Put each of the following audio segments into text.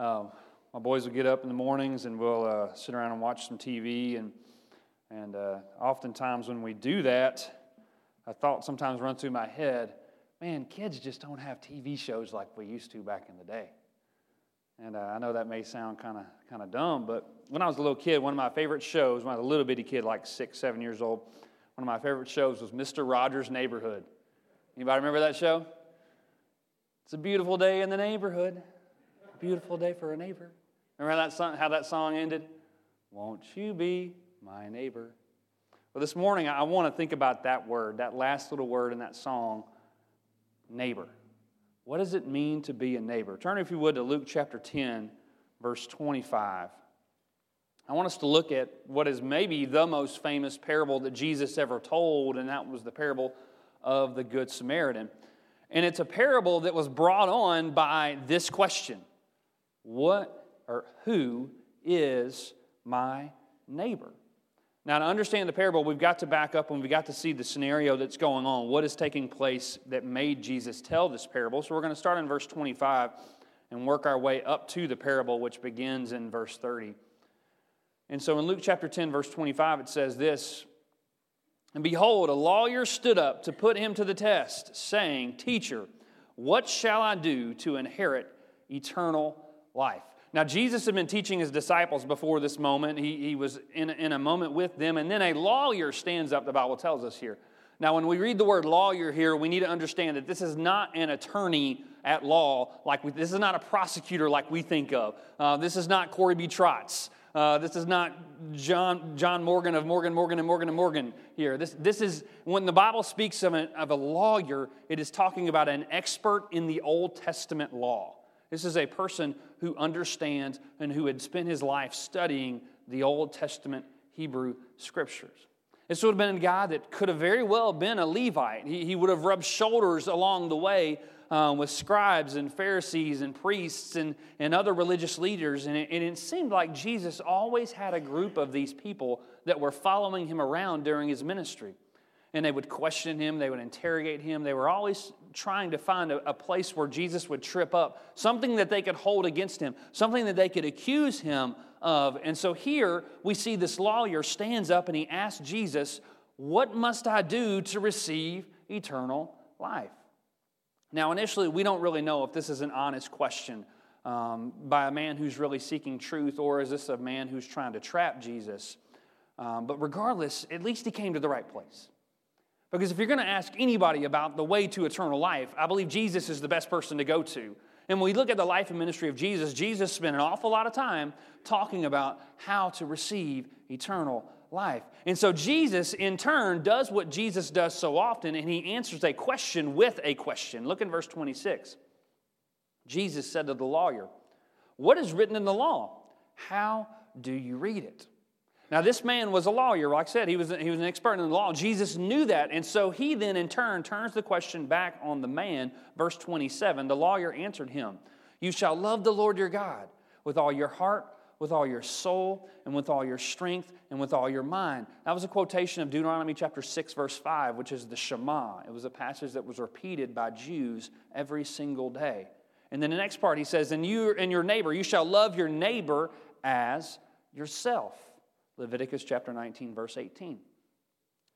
uh, my boys will get up in the mornings and we'll uh, sit around and watch some TV. And, and uh, oftentimes when we do that, a thought sometimes runs through my head man, kids just don't have TV shows like we used to back in the day. And uh, I know that may sound kind of kind of dumb, but when I was a little kid, one of my favorite shows, when I was a little bitty kid, like six, seven years old, one of my favorite shows was Mr. Rogers' Neighborhood. Anybody remember that show? It's a beautiful day in the neighborhood. Beautiful day for a neighbor. Remember that song, how that song ended? Won't you be my neighbor? Well, this morning I want to think about that word, that last little word in that song, neighbor. What does it mean to be a neighbor? Turn, if you would, to Luke chapter 10, verse 25. I want us to look at what is maybe the most famous parable that Jesus ever told, and that was the parable of the Good Samaritan. And it's a parable that was brought on by this question What or who is my neighbor? Now, to understand the parable, we've got to back up and we've got to see the scenario that's going on. What is taking place that made Jesus tell this parable? So, we're going to start in verse 25 and work our way up to the parable, which begins in verse 30. And so, in Luke chapter 10, verse 25, it says this And behold, a lawyer stood up to put him to the test, saying, Teacher, what shall I do to inherit eternal life? Now, Jesus had been teaching his disciples before this moment. He, he was in, in a moment with them, and then a lawyer stands up, the Bible tells us here. Now, when we read the word lawyer here, we need to understand that this is not an attorney at law, like we, this is not a prosecutor like we think of. Uh, this is not Corey B. Trotz. Uh, this is not John, John Morgan of Morgan, Morgan, and Morgan and Morgan here. This, this is, when the Bible speaks of, a, of a lawyer, it is talking about an expert in the Old Testament law. This is a person who understands and who had spent his life studying the Old Testament Hebrew scriptures. This would have been a guy that could have very well been a Levite. He, he would have rubbed shoulders along the way uh, with scribes and Pharisees and priests and, and other religious leaders. And it, and it seemed like Jesus always had a group of these people that were following him around during his ministry and they would question him, they would interrogate him. They were always trying to find a, a, place where Jesus would trip up, something that they could hold against him, something that they could accuse him of. And so here we see this lawyer stands up and he asks Jesus, What must I do to receive eternal life? Now, initially, we don't really know if this is an honest question um, by a man who's really seeking truth, or is this a man who's trying to trap Jesus? Um, but regardless, at least he came to the right place. Because if you're going to ask anybody about the way to eternal life, I believe Jesus is the best person to go to. And when we look at the life and ministry of Jesus, Jesus spent an awful lot of time talking about how to receive eternal life. And so Jesus, in turn, does what Jesus does so often, and he answers a question with a question. Look in verse 26. Jesus said to the lawyer, What is written in the law? How do you read it? Now, this man was a lawyer, like I said, he was, he was an expert in the law. Jesus knew that, and so he then, in turn, turns the question back on the man. Verse 27 The lawyer answered him, You shall love the Lord your God with all your heart, with all your soul, and with all your strength, and with all your mind. That was a quotation of Deuteronomy chapter 6, verse 5, which is the Shema. It was a passage that was repeated by Jews every single day. And then the next part, he says, And you and your neighbor, you shall love your neighbor as yourself. Leviticus chapter 19, verse 18.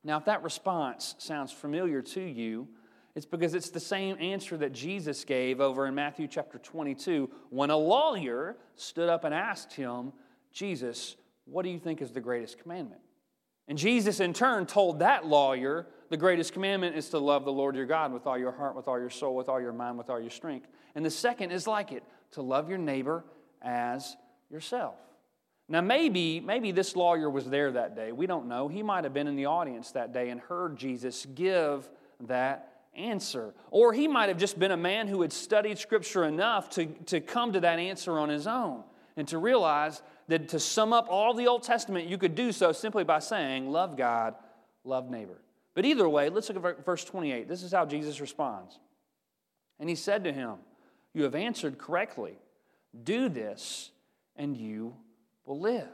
Now, if that response sounds familiar to you, it's because it's the same answer that Jesus gave over in Matthew chapter 22 when a lawyer stood up and asked him, Jesus, what do you think is the greatest commandment? And Jesus, in turn, told that lawyer, the greatest commandment is to love the Lord your God with all your heart, with all your soul, with all your mind, with all your strength. And the second is like it to love your neighbor as yourself. Now, maybe, maybe this lawyer was there that day. We don't know. He might have been in the audience that day and heard Jesus give that answer. Or he might have just been a man who had studied Scripture enough to, to come to that answer on his own and to realize that to sum up all the Old Testament, you could do so simply by saying, Love God, love neighbor. But either way, let's look at verse 28. This is how Jesus responds. And he said to him, You have answered correctly. Do this, and you will live.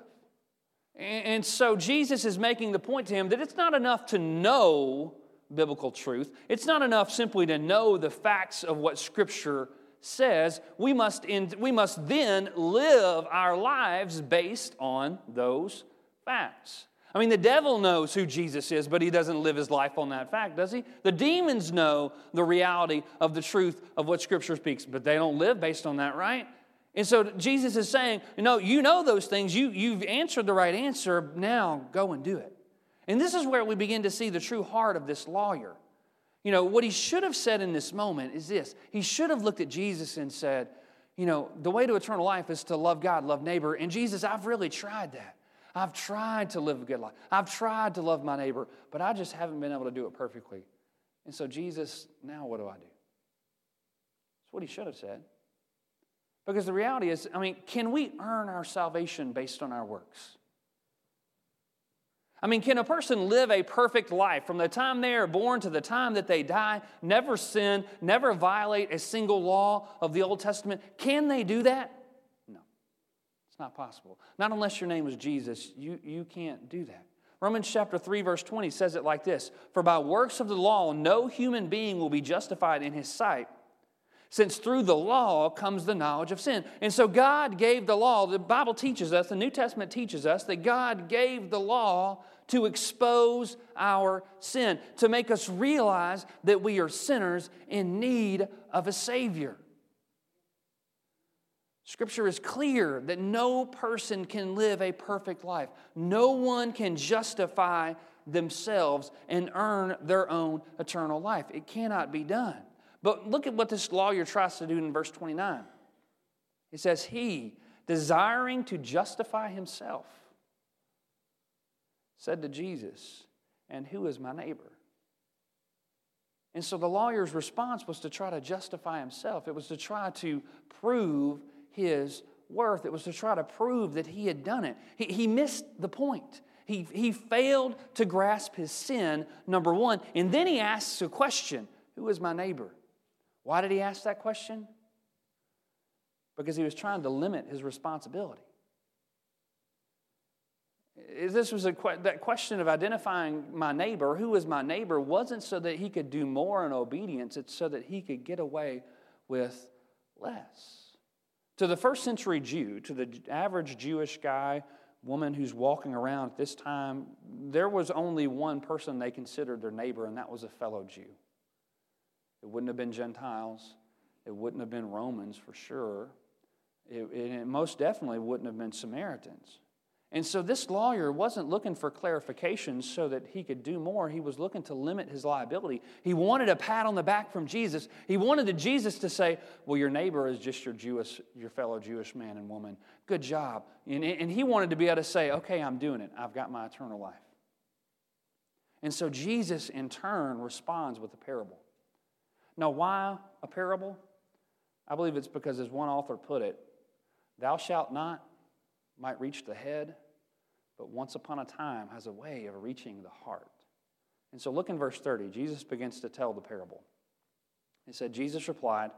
And so Jesus is making the point to him that it's not enough to know biblical truth. It's not enough simply to know the facts of what Scripture says we must, in, we must then live our lives based on those facts. I mean, the devil knows who Jesus is, but he doesn't live his life on that fact, does he? The demons know the reality of the truth of what Scripture speaks, but they don't live based on that, right? And so Jesus is saying, know, you know those things, you, you've answered the right answer, now go and do it. And this is where we begin to see the true heart of this lawyer. You know, what he should have said in this moment is this he should have looked at Jesus and said, you know, the way to eternal life is to love God, love neighbor. And Jesus, I've really tried that. I've tried to live a good life. I've tried to love my neighbor, but I just haven't been able to do it perfectly. And so, Jesus, now what do I do? That's what he should have said. Because the reality is, I mean, can we earn our salvation based on our works? I mean, can a person live a perfect life from the time they are born to the time that they die, never sin, never violate a single law of the Old Testament? Can they do that? No, it's not possible. Not unless your name is Jesus, you, you can't do that. Romans chapter 3, verse 20 says it like this For by works of the law, no human being will be justified in his sight since through the law comes the knowledge of sin. And so God gave the law. The Bible teaches us, the New Testament teaches us, that God gave the law to expose our sin, to make us realize that we are sinners in need of a Savior. Scripture is clear that no person can live a perfect life. No one can justify themselves and earn their own eternal life. It cannot be done. But look at what this lawyer tries to do in verse 29. It says, He, desiring to justify himself, said to Jesus, And who is my neighbor? And so the lawyer's response was to try to justify himself. It was to try to prove his worth. It was to try to prove that he had done it. He, he missed the point. He, he failed to grasp his sin, number one. And then he asks a question Who is my neighbor? Why did he ask that question? Because he was trying to limit his responsibility. This was a that question of identifying my neighbor, who is my neighbor, wasn't so that he could do more in obedience, it's so that he could get away with less. To the first century Jew, to the average Jewish guy, woman who's walking around at this time, there was only one person they considered their neighbor, and that was a fellow Jew. It wouldn't have been Gentiles. It wouldn't have been Romans for sure. It, it, most definitely wouldn't have been Samaritans. And so this lawyer wasn't looking for clarification so that he could do more. He was looking to limit his liability. He wanted a pat on the back from Jesus. He wanted the Jesus to say, Well, your neighbor is just your Jewish, your fellow Jewish man and woman. Good job. And, and he wanted to be able to say, Okay, I'm doing it. I've got my eternal life. And so Jesus, in turn, responds with a parable. Now, why a parable? I believe it's because, as one author put it, thou shalt not might reach the head, but once upon a time has a way of reaching the heart. And so, look in verse 30. Jesus begins to tell the parable. He said, Jesus replied,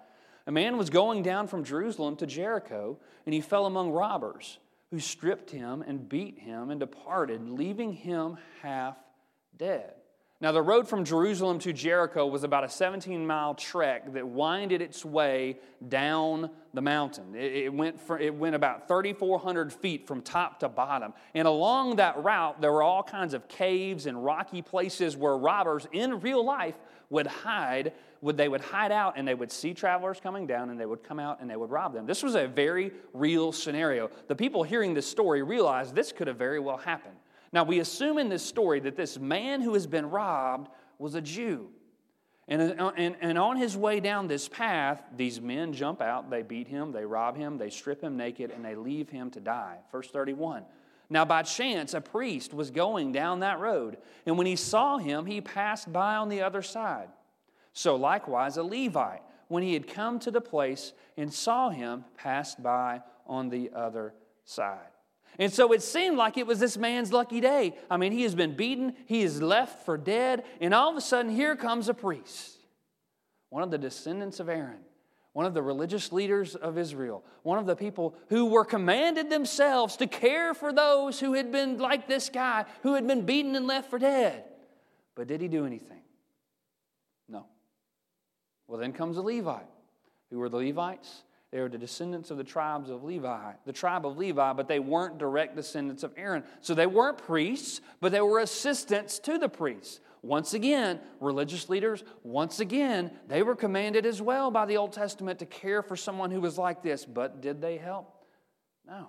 A man was going down from Jerusalem to Jericho, and he fell among robbers, who stripped him and beat him and departed, leaving him half dead. Now, the road from Jerusalem to Jericho was about a 17 mile trek that winded its way down the mountain. It, went, for, it went about 3,400 feet from top to bottom. And along that route, there were all kinds of caves and rocky places where robbers in real life would hide. Would, they would hide out and they would see travelers coming down and they would come out and they would rob them. This was a very real scenario. The people hearing this story realized this could have very well happened. Now, we assume in this story that this man who has been robbed was a Jew. And, uh, and, and on his way down this path, these men jump out, they beat him, they rob him, they strip him naked, and they leave him to die. Verse 31. Now, by chance, a priest was going down that road, and when he saw him, he passed by on the other side. So, likewise, a Levite, when he had come to the place and saw him, passed by on the other side. And so it seemed like it was this man's lucky day. I mean, he has been beaten, he is left for dead, and all of a sudden, here comes a priest, one of the descendants of Aaron, one of the religious leaders of Israel, one of the people who were commanded themselves to care for those who had been like this guy, who had been beaten and left for dead. But did he do anything? No. Well, then comes a Levite Who were the Levites? They were the descendants of the tribes of Levi, the tribe of Levi, but they weren't direct descendants of Aaron. So they weren't priests, but they were assistants to the priests. Once again, religious leaders, once again, they were commanded as well by the Old Testament to care for someone who was like this. But did they help? No.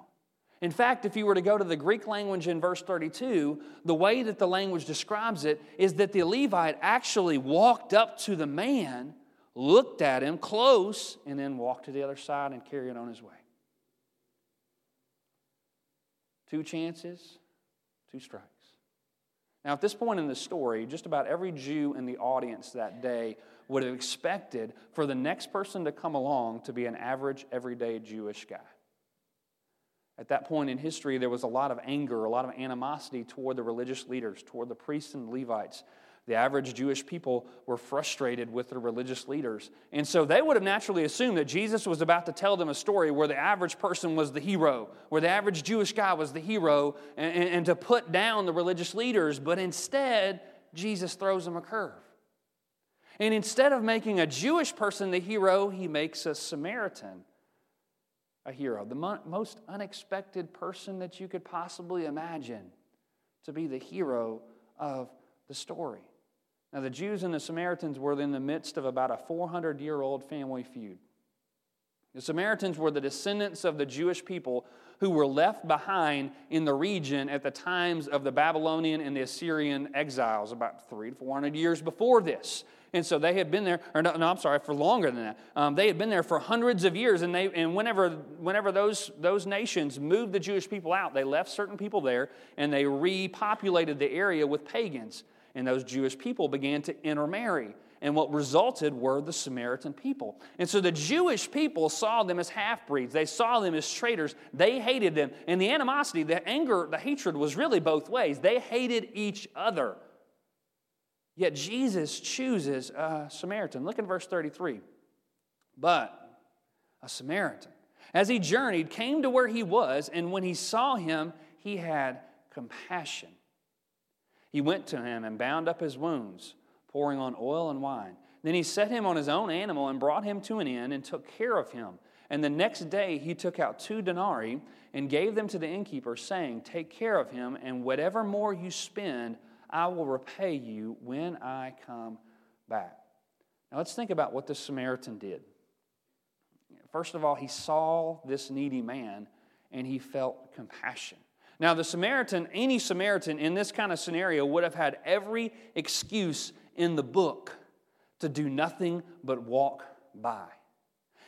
In fact, if you were to go to the Greek language in verse 32, the way that the language describes it is that the Levite actually walked up to the man looked at him close, and then walked to the other side and carried on his way. Two chances, two strikes. Now, at this point in the story, just about every Jew in the audience that day would have expected for the next person to come along to be an average, everyday Jewish guy. At that point in history, there was a lot of anger, a lot of animosity toward the religious leaders, toward the priests and Levites. The average Jewish people were frustrated with their religious leaders. And so they would have naturally assumed that Jesus was about to tell them a story where the average person was the hero, where the average Jewish guy was the hero, and, and, and to put down the religious leaders. But instead, Jesus throws them a curve. And instead of making a Jewish person the hero, he makes a Samaritan a hero, the mo- most unexpected person that you could possibly imagine to be the hero of the story. Now, the Jews and the Samaritans were in the midst of about a 400 year old family feud. The Samaritans were the descendants of the Jewish people who were left behind in the region at the times of the Babylonian and the Assyrian exiles, about three to 400 years before this. And so they had been there, or no, no I'm sorry, for longer than that. Um, they had been there for hundreds of years, and, they, and whenever, whenever those, those nations moved the Jewish people out, they left certain people there and they repopulated the area with pagans and those Jewish people began to intermarry. And what resulted were the Samaritan people. And so the Jewish people saw them as half breeds. They saw them as traitors. They hated them. And the animosity, the anger, the hatred was really both ways. They hated each other. Yet Jesus chooses a Samaritan. Look at verse 33. But a Samaritan, as he journeyed, came to where he was, and when he saw him, he had compassion he went to him and bound up his wounds, pouring on oil and wine. Then he set him on his own animal and brought him to an inn and took care of him. And the next day he took out two denarii and gave them to the innkeeper, saying, Take care of him, and whatever more you spend, I will repay you when I come back. Now let's think about what the Samaritan did. First of all, he saw this needy man and he felt compassion. Now, the Samaritan, any Samaritan in this kind of scenario would have had every excuse in the book to do nothing but walk by.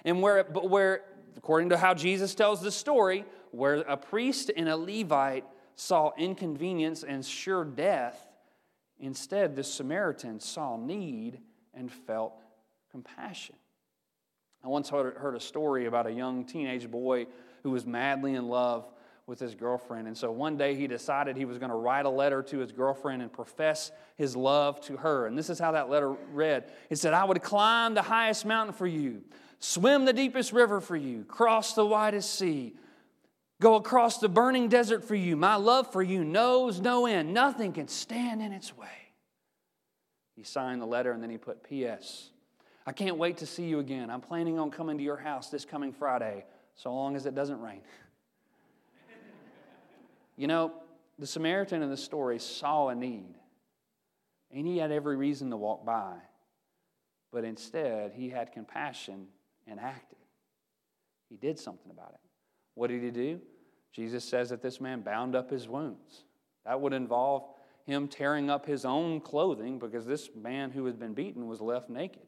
And where, but where, according to how Jesus tells the story, where a priest and a Levite saw inconvenience and sure death, instead the Samaritan saw need and felt compassion. I once heard, heard a story about a young teenage boy who was madly in love with his girlfriend. And so one day he decided he was going to write a letter to his girlfriend and profess his love to her. And this is how that letter read It said, I would climb the highest mountain for you, swim the deepest river for you, cross the widest sea, go across the burning desert for you. My love for you knows no end. Nothing can stand in its way. He signed the letter and then he put P.S. I can't wait to see you again. I'm planning on coming to your house this coming Friday, so long as it doesn't rain. You know, the Samaritan in the story saw a need, and he had every reason to walk by, but instead he had compassion and acted. He did something about it. What did he do? Jesus says that this man bound up his wounds. That would involve him tearing up his own clothing because this man who had been beaten was left naked.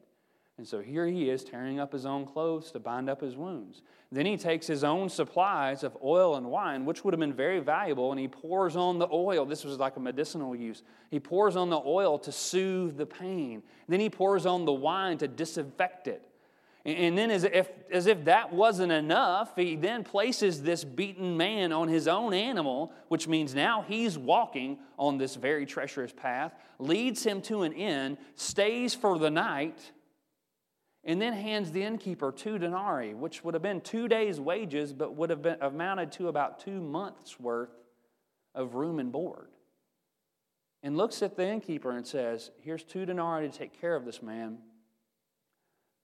And so here he is tearing up his own clothes to bind up his wounds. Then he takes his own supplies of oil and wine, which would have been very valuable, and he pours on the oil. This was like a medicinal use. He pours on the oil to soothe the pain. Then he pours on the wine to disinfect it. And then, as if, as if that wasn't enough, he then places this beaten man on his own animal, which means now he's walking on this very treacherous path, leads him to an inn, stays for the night and then hands the innkeeper two denarii, which would have been two days' wages, but would have been amounted to about two months' worth of room and board. And looks at the innkeeper and says, Here's two denarii to take care of this man.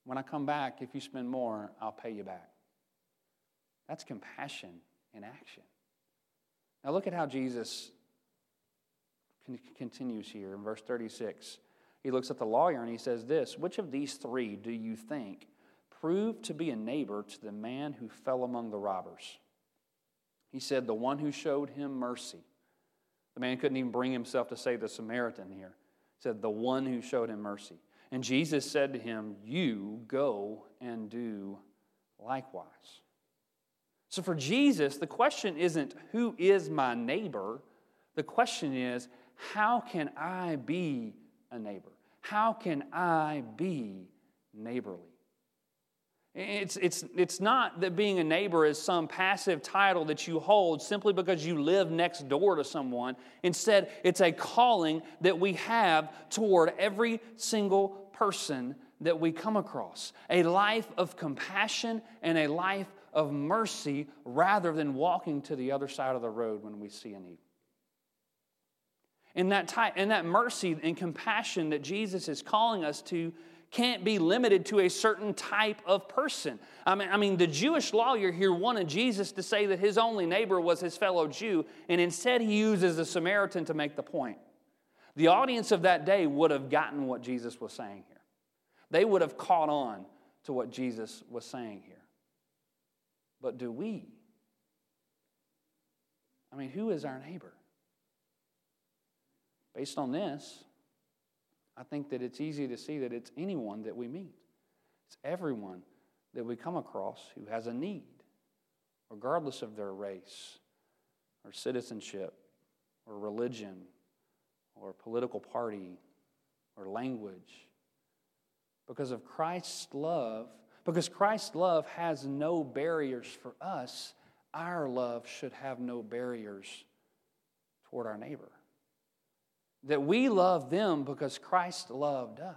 When I come back, if you spend more, I'll pay you back. That's compassion in action. Now, look at how Jesus continues here in verse 36. He looks at the lawyer and he says, This, which of these three do you think proved to be a neighbor to the man who fell among the robbers? He said, The one who showed him mercy. The man couldn't even bring himself to say the Samaritan here. He said, The one who showed him mercy. And Jesus said to him, You go and do likewise. So for Jesus, the question isn't, Who is my neighbor? The question is, How can I be a neighbor? How can I be neighborly? It's, it's, it's not that being a neighbor is some passive title that you hold simply because you live next door to someone. Instead, it's a calling that we have toward every single person that we come across a life of compassion and a life of mercy rather than walking to the other side of the road when we see a need. And that, type, and that mercy and compassion that Jesus is calling us to can't be limited to a certain type of person. I mean, I mean, the Jewish lawyer here wanted Jesus to say that his only neighbor was his fellow Jew, and instead he uses the Samaritan to make the point. The audience of that day would have gotten what Jesus was saying here. They would have caught on to what Jesus was saying here. But do we? I mean, who is our neighbor? Based on this, I think that it's easy to see that it's anyone that we meet. It's everyone that we come across who has a need, regardless of their race or citizenship or religion or political party or language. Because of Christ's love, because Christ's love has no barriers for us, our love should have no barriers toward our neighbor that we love them because Christ loved us.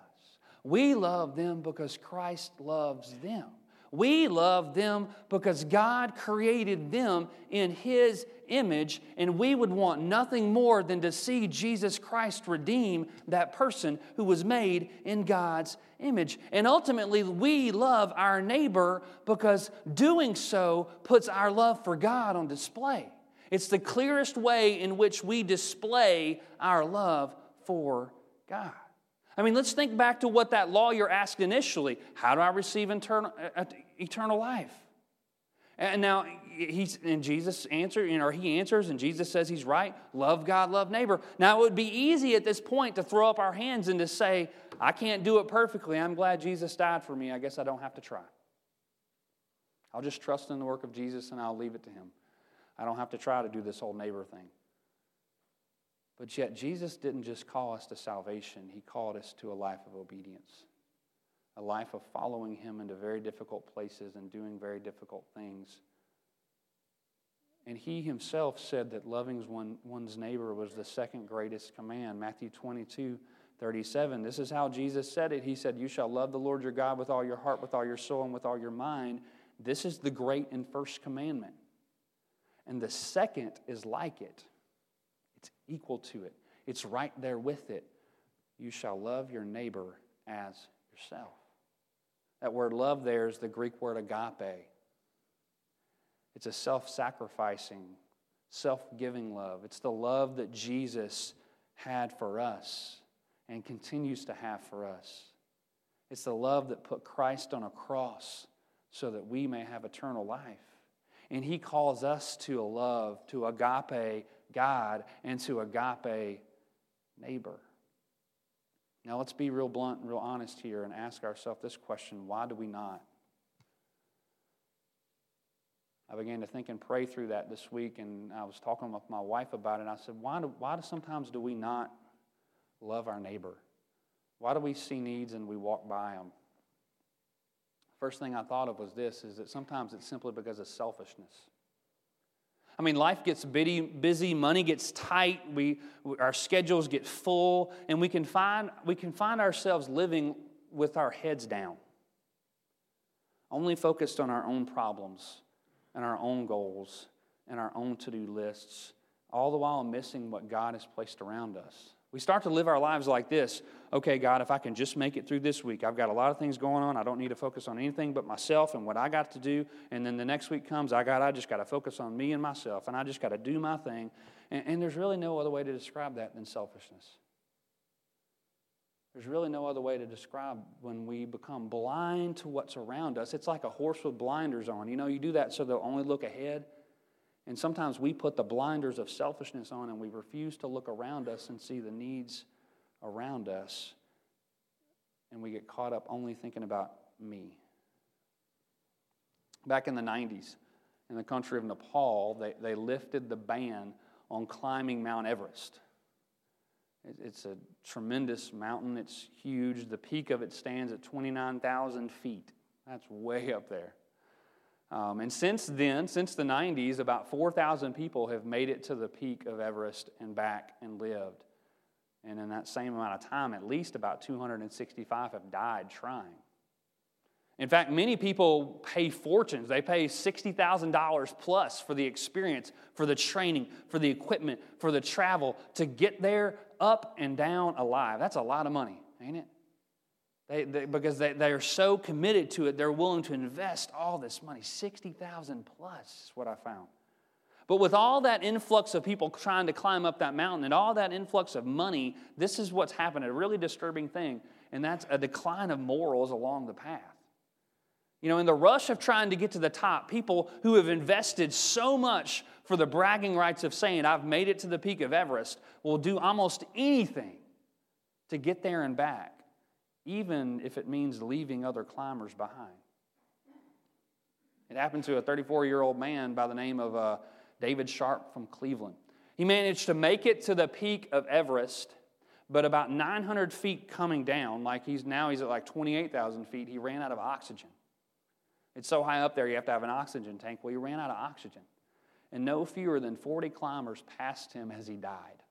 We love them because Christ loves them. We love them because God created them in His image, and we would want nothing more than to see Jesus Christ redeem that person who was made in God's image. And ultimately, we love our neighbor because doing so puts our love for God on display. It's the clearest way in which we display our love for God. I mean, let's think back to what that lawyer asked initially How do I receive eternal, uh, eternal life? And now he's and Jesus answers, you know, he answers, and Jesus says he's right. Love God, love neighbor. Now it would be easy at this point to throw up our hands and to say, I can't do it perfectly. I'm glad Jesus died for me. I guess I don't have to try. I'll just trust in the work of Jesus and I'll leave it to him. I don't have to try to do this whole neighbor thing. But yet, Jesus didn't just call us to salvation, He called us to a life of obedience, a life of following Him into very difficult places and doing very difficult things. And He Himself said that loving one's neighbor was the second greatest command. Matthew 22 37. This is how Jesus said it. He said, You shall love the Lord your God with all your heart, with all your soul, and with all your mind. This is the great and first commandment. And the second is like it, it's equal to it, it's right there with it. You shall love your neighbor as yourself. That word love there is the Greek word agape. It's a self sacrificing, self giving love. It's the love that Jesus had for us and continues to have for us. It's the love that put Christ on a cross so that we may have eternal life. And he calls us to a love, to agape God, and to agape neighbor. Now, let's be real blunt and real honest here and ask ourselves this question why do we not? I began to think and pray through that this week, and I was talking with my wife about it. I said, why do, why do sometimes do we not love our neighbor? Why do we see needs and we walk by them? First thing I thought of was this is that sometimes it's simply because of selfishness. I mean, life gets busy, money gets tight, we, our schedules get full, and we can, find, we can find ourselves living with our heads down, only focused on our own problems and our own goals and our own to do lists, all the while missing what God has placed around us We start to live our lives like this. Okay, God, if I can just make it through this week, I've got a lot of things going on. I don't need to focus on anything but myself and what I got to do. And then the next week comes, I got I just got to focus on me and myself, and I just got to do my thing. And, and there's really no other way to describe that than selfishness. There's really no other way to describe when we become blind to what's around us. It's like a horse with blinders on. You know, you do that so they'll only look ahead. And sometimes we put the blinders of selfishness on and we refuse to look around us and see the needs around us. And we get caught up only thinking about me. Back in the 90s, in the country of Nepal, they, they lifted the ban on climbing Mount Everest. It's a tremendous mountain, it's huge. The peak of it stands at 29,000 feet. That's way up there. Um, and since then, since the 90s, about 4,000 people have made it to the peak of Everest and back and lived. And in that same amount of time, at least about 265 have died trying. In fact, many people pay fortunes. They pay $60,000 plus for the experience, for the training, for the equipment, for the travel to get there up and down alive. That's a lot of money, ain't it? They, they, because they, they are so committed to it, they're willing to invest all this money 60000 plus is what I found. But with all that influx of people trying to climb up that mountain and all that influx of money, this is what's happened a really disturbing thing, and that's a decline of morals along the path. You know, in the rush of trying to get to the top, people who have invested so much for the bragging rights of saying, I've made it to the peak of Everest, will do almost anything to get there and back even if it means leaving other climbers behind. It happened to a 34 year old man by the name of uh, David Sharp from Cleveland. He managed to make it to the peak of Everest, but about 900 feet coming down, like he's now he's at like 28,000 feet, he ran out of oxygen. It's so high up there, you have to have an oxygen tank. Well, he ran out of oxygen. And no fewer than 40 climbers passed him as he died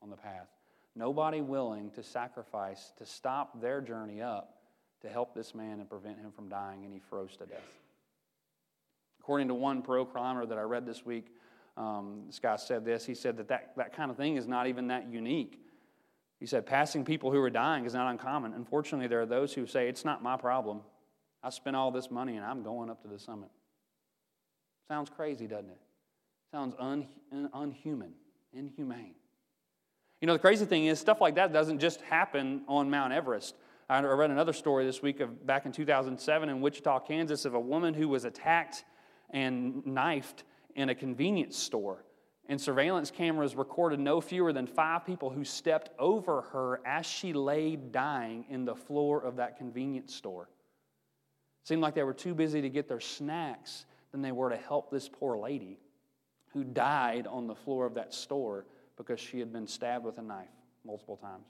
on the path. Nobody willing to sacrifice to stop their journey up to help this man and prevent him from dying, and he froze to death. According to one pro climber that I read this week, um, this guy said this. He said that, that that kind of thing is not even that unique. He said, passing people who are dying is not uncommon. Unfortunately, there are those who say, It's not my problem. I spent all this money and I'm going up to the summit. Sounds crazy, doesn't it? Sounds un, un, unhuman, inhumane. You know, the crazy thing is, stuff like that doesn't just happen on Mount Everest. I read another story this week of back in 2007 in Wichita, Kansas, of a woman who was attacked and knifed in a convenience store. And surveillance cameras recorded no fewer than five people who stepped over her as she lay dying in the floor of that convenience store. It seemed like they were too busy to get their snacks than they were to help this poor lady who died on the floor of that store because she had been stabbed with a knife multiple times.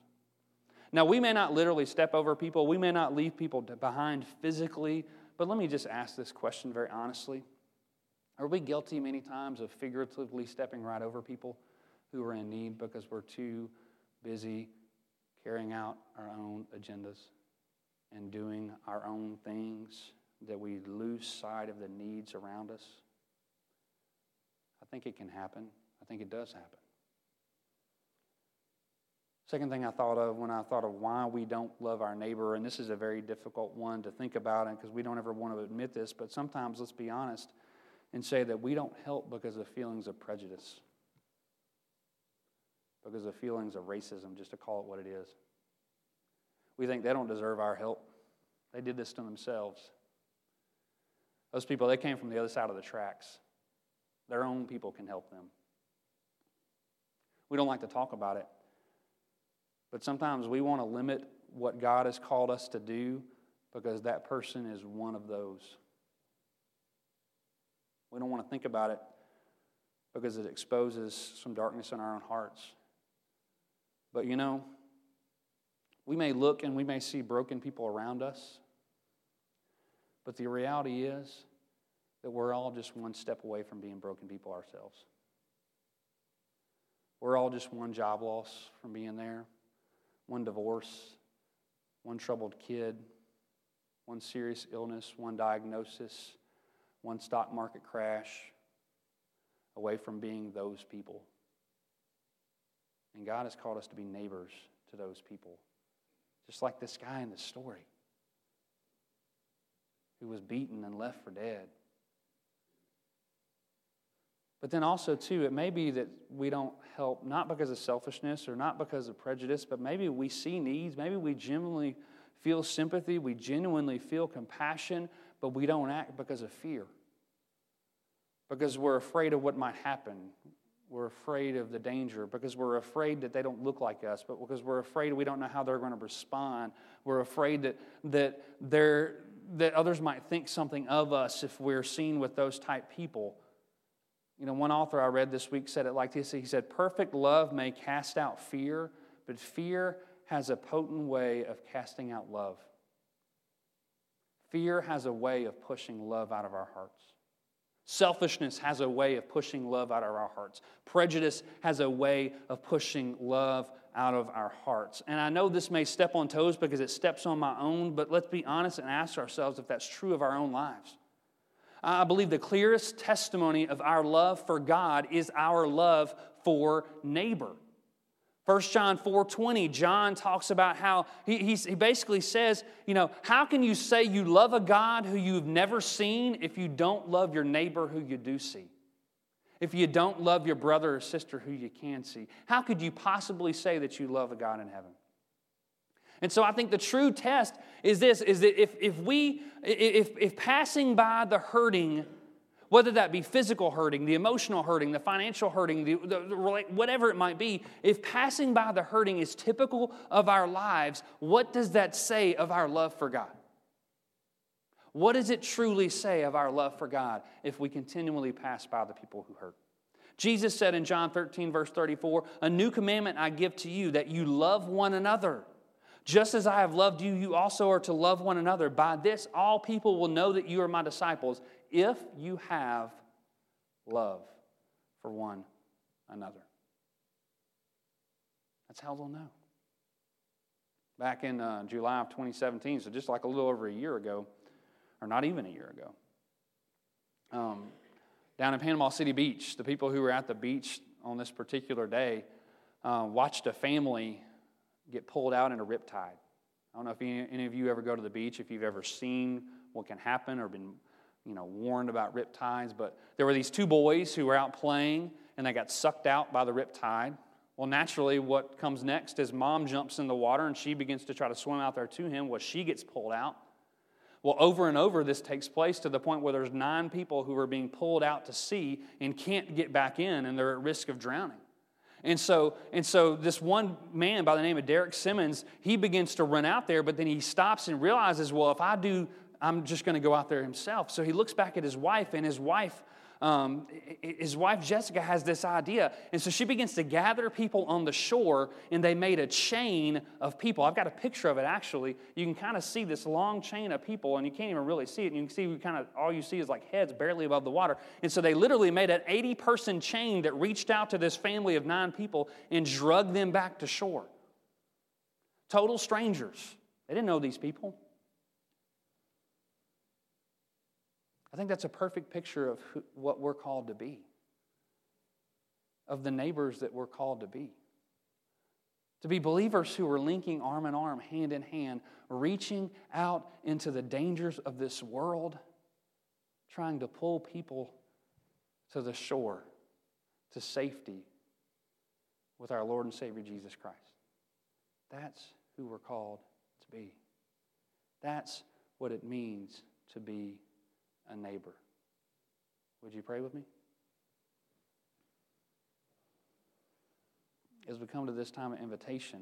Now, we may not literally step over people, we may not leave people behind physically, but let me just ask this question very honestly. Are we guilty many times of figuratively stepping right over people who are in need because we're too busy carrying out our own agendas and doing our own things that we lose sight of the needs around us? I think it can happen. I think it does happen. Second thing I thought of when I thought of why we don't love our neighbor, and this is a very difficult one to think about and because we don't ever want to admit this, but sometimes let's be honest and say that we don't help because of feelings of prejudice, because of feelings of racism, just to call it what it is. We think they don't deserve our help. They did this to themselves. Those people, they came from the other side of the tracks. Their own people can help them. We don't like to talk about it but sometimes we want to limit what God has called us to do because that person is one of those. We don't want to think about it because it exposes some darkness in our own hearts. But you know, we may look and we may see broken people around us, but the reality is that we're all just one step away from being broken people ourselves. We're all just one job loss from being there one divorce, one troubled kid, one serious illness, one diagnosis, one stock market crash, away from being those people. And God has called us to be neighbors to those people. Just like this guy in the story who was beaten and left for dead. But then also, too, it may be that we don't help, not because of selfishness or not because of prejudice, but maybe we see needs. Maybe we genuinely feel sympathy. We genuinely feel compassion, but we don't act because of fear. Because we're afraid of what might happen. We're afraid of the danger. Because we're afraid that they don't look like us. But because we're afraid we don't know how they're going to respond. We're afraid that, that, they're, that others might think something of us if we're seen with those type people. You know, one author I read this week said it like this He said, Perfect love may cast out fear, but fear has a potent way of casting out love. Fear has a way of pushing love out of our hearts. Selfishness has a way of pushing love out of our hearts. Prejudice has a way of pushing love out of our hearts. And I know this may step on toes because it steps on my own, but let's be honest and ask ourselves if that's true of our own lives. I believe the clearest testimony of our love for God is our love for neighbor. 1 John 4:20, John talks about how he, he basically says, you know, how can you say you love a God who you've never seen if you don't love your neighbor who you do see? If you don't love your brother or sister who you can see? How could you possibly say that you love a God in heaven? And so I think the true test is this is that if, if we if, if passing by the hurting, whether that be physical hurting, the emotional hurting, the financial hurting, the, the, the, whatever it might be, if passing by the hurting is typical of our lives, what does that say of our love for God? What does it truly say of our love for God if we continually pass by the people who hurt? Jesus said in John 13, verse 34, A new commandment I give to you, that you love one another. Just as I have loved you, you also are to love one another. By this, all people will know that you are my disciples if you have love for one another. That's how they'll know. Back in uh, July of 2017, so just like a little over a year ago, or not even a year ago, um, down in Panama City Beach, the people who were at the beach on this particular day uh, watched a family get pulled out in a rip tide. I don't know if any, any of you ever go to the beach, if you've ever seen what can happen or been you know, warned about rip tides, but there were these two boys who were out playing and they got sucked out by the rip tide. Well, naturally, what comes next is mom jumps in the water and she begins to try to swim out there to him. Well, she gets pulled out. Well, over and over, this takes place to the point where there's nine people who are being pulled out to sea and can't get back in, and they're at risk of drowning. And so, and so this one man by the name of Derek Simmons, he begins to run out there, but then he stops and realizes, well, if I do, I'm just going to go out there himself. So he looks back at his wife, and his wife um, his wife Jessica has this idea. And so she begins to gather people on the shore, and they made a chain of people. I've got a picture of it actually. You can kind of see this long chain of people, and you can't even really see it. And you can see kind of all you see is like heads barely above the water. And so they literally made an 80 person chain that reached out to this family of nine people and drug them back to shore. Total strangers. They didn't know these people. I think that's a perfect picture of who, what we're called to be, of the neighbors that we're called to be. To be believers who are linking arm in arm, hand in hand, reaching out into the dangers of this world, trying to pull people to the shore, to safety with our Lord and Savior Jesus Christ. That's who we're called to be. That's what it means to be a neighbor. Would you pray with me? As we come to this time of invitation,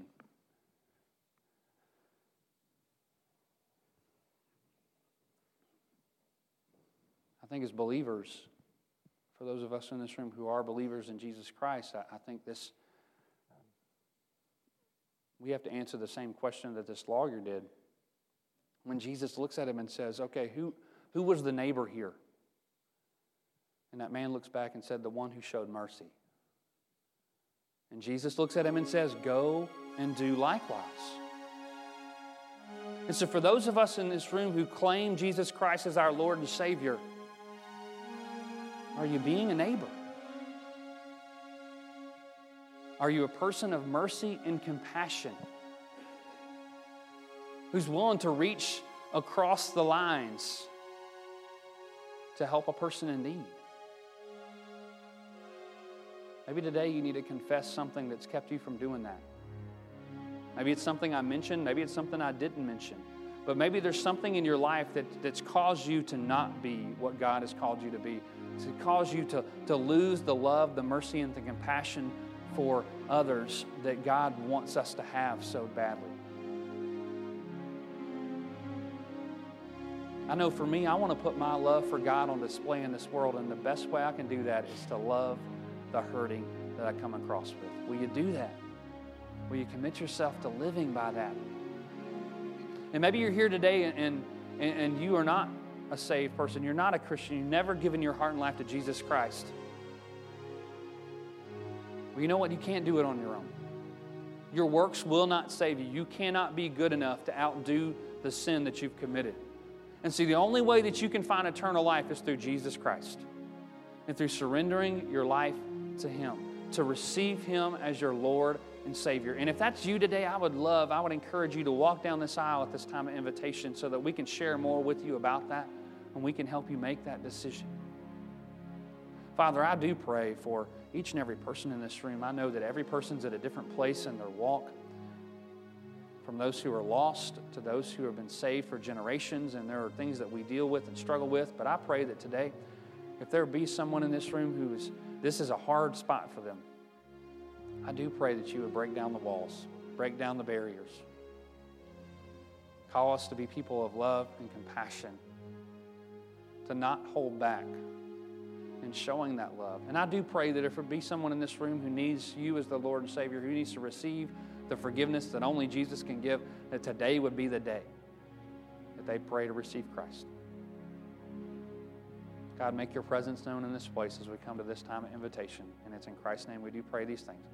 I think as believers, for those of us in this room who are believers in Jesus Christ, I, I think this we have to answer the same question that this lawyer did. When Jesus looks at him and says, Okay, who who was the neighbor here? And that man looks back and said, The one who showed mercy. And Jesus looks at him and says, Go and do likewise. And so, for those of us in this room who claim Jesus Christ as our Lord and Savior, are you being a neighbor? Are you a person of mercy and compassion? Who's willing to reach across the lines to help a person in need? Maybe today you need to confess something that's kept you from doing that. Maybe it's something I mentioned, maybe it's something I didn't mention. But maybe there's something in your life that, that's caused you to not be what God has called you to be, to cause you to, to lose the love, the mercy, and the compassion for others that God wants us to have so badly. I know for me, I want to put my love for God on display in this world, and the best way I can do that is to love the hurting that I come across with. Will you do that? Will you commit yourself to living by that? And maybe you're here today and, and, and you are not a saved person. You're not a Christian. You've never given your heart and life to Jesus Christ. Well, you know what? You can't do it on your own. Your works will not save you. You cannot be good enough to outdo the sin that you've committed. And see, the only way that you can find eternal life is through Jesus Christ and through surrendering your life to Him, to receive Him as your Lord and Savior. And if that's you today, I would love, I would encourage you to walk down this aisle at this time of invitation so that we can share more with you about that and we can help you make that decision. Father, I do pray for each and every person in this room. I know that every person's at a different place in their walk. From those who are lost to those who have been saved for generations, and there are things that we deal with and struggle with. But I pray that today, if there be someone in this room who's this is a hard spot for them, I do pray that you would break down the walls, break down the barriers. Call us to be people of love and compassion, to not hold back in showing that love. And I do pray that if there be someone in this room who needs you as the Lord and Savior, who needs to receive the forgiveness that only Jesus can give, that today would be the day that they pray to receive Christ. God, make your presence known in this place as we come to this time of invitation. And it's in Christ's name we do pray these things.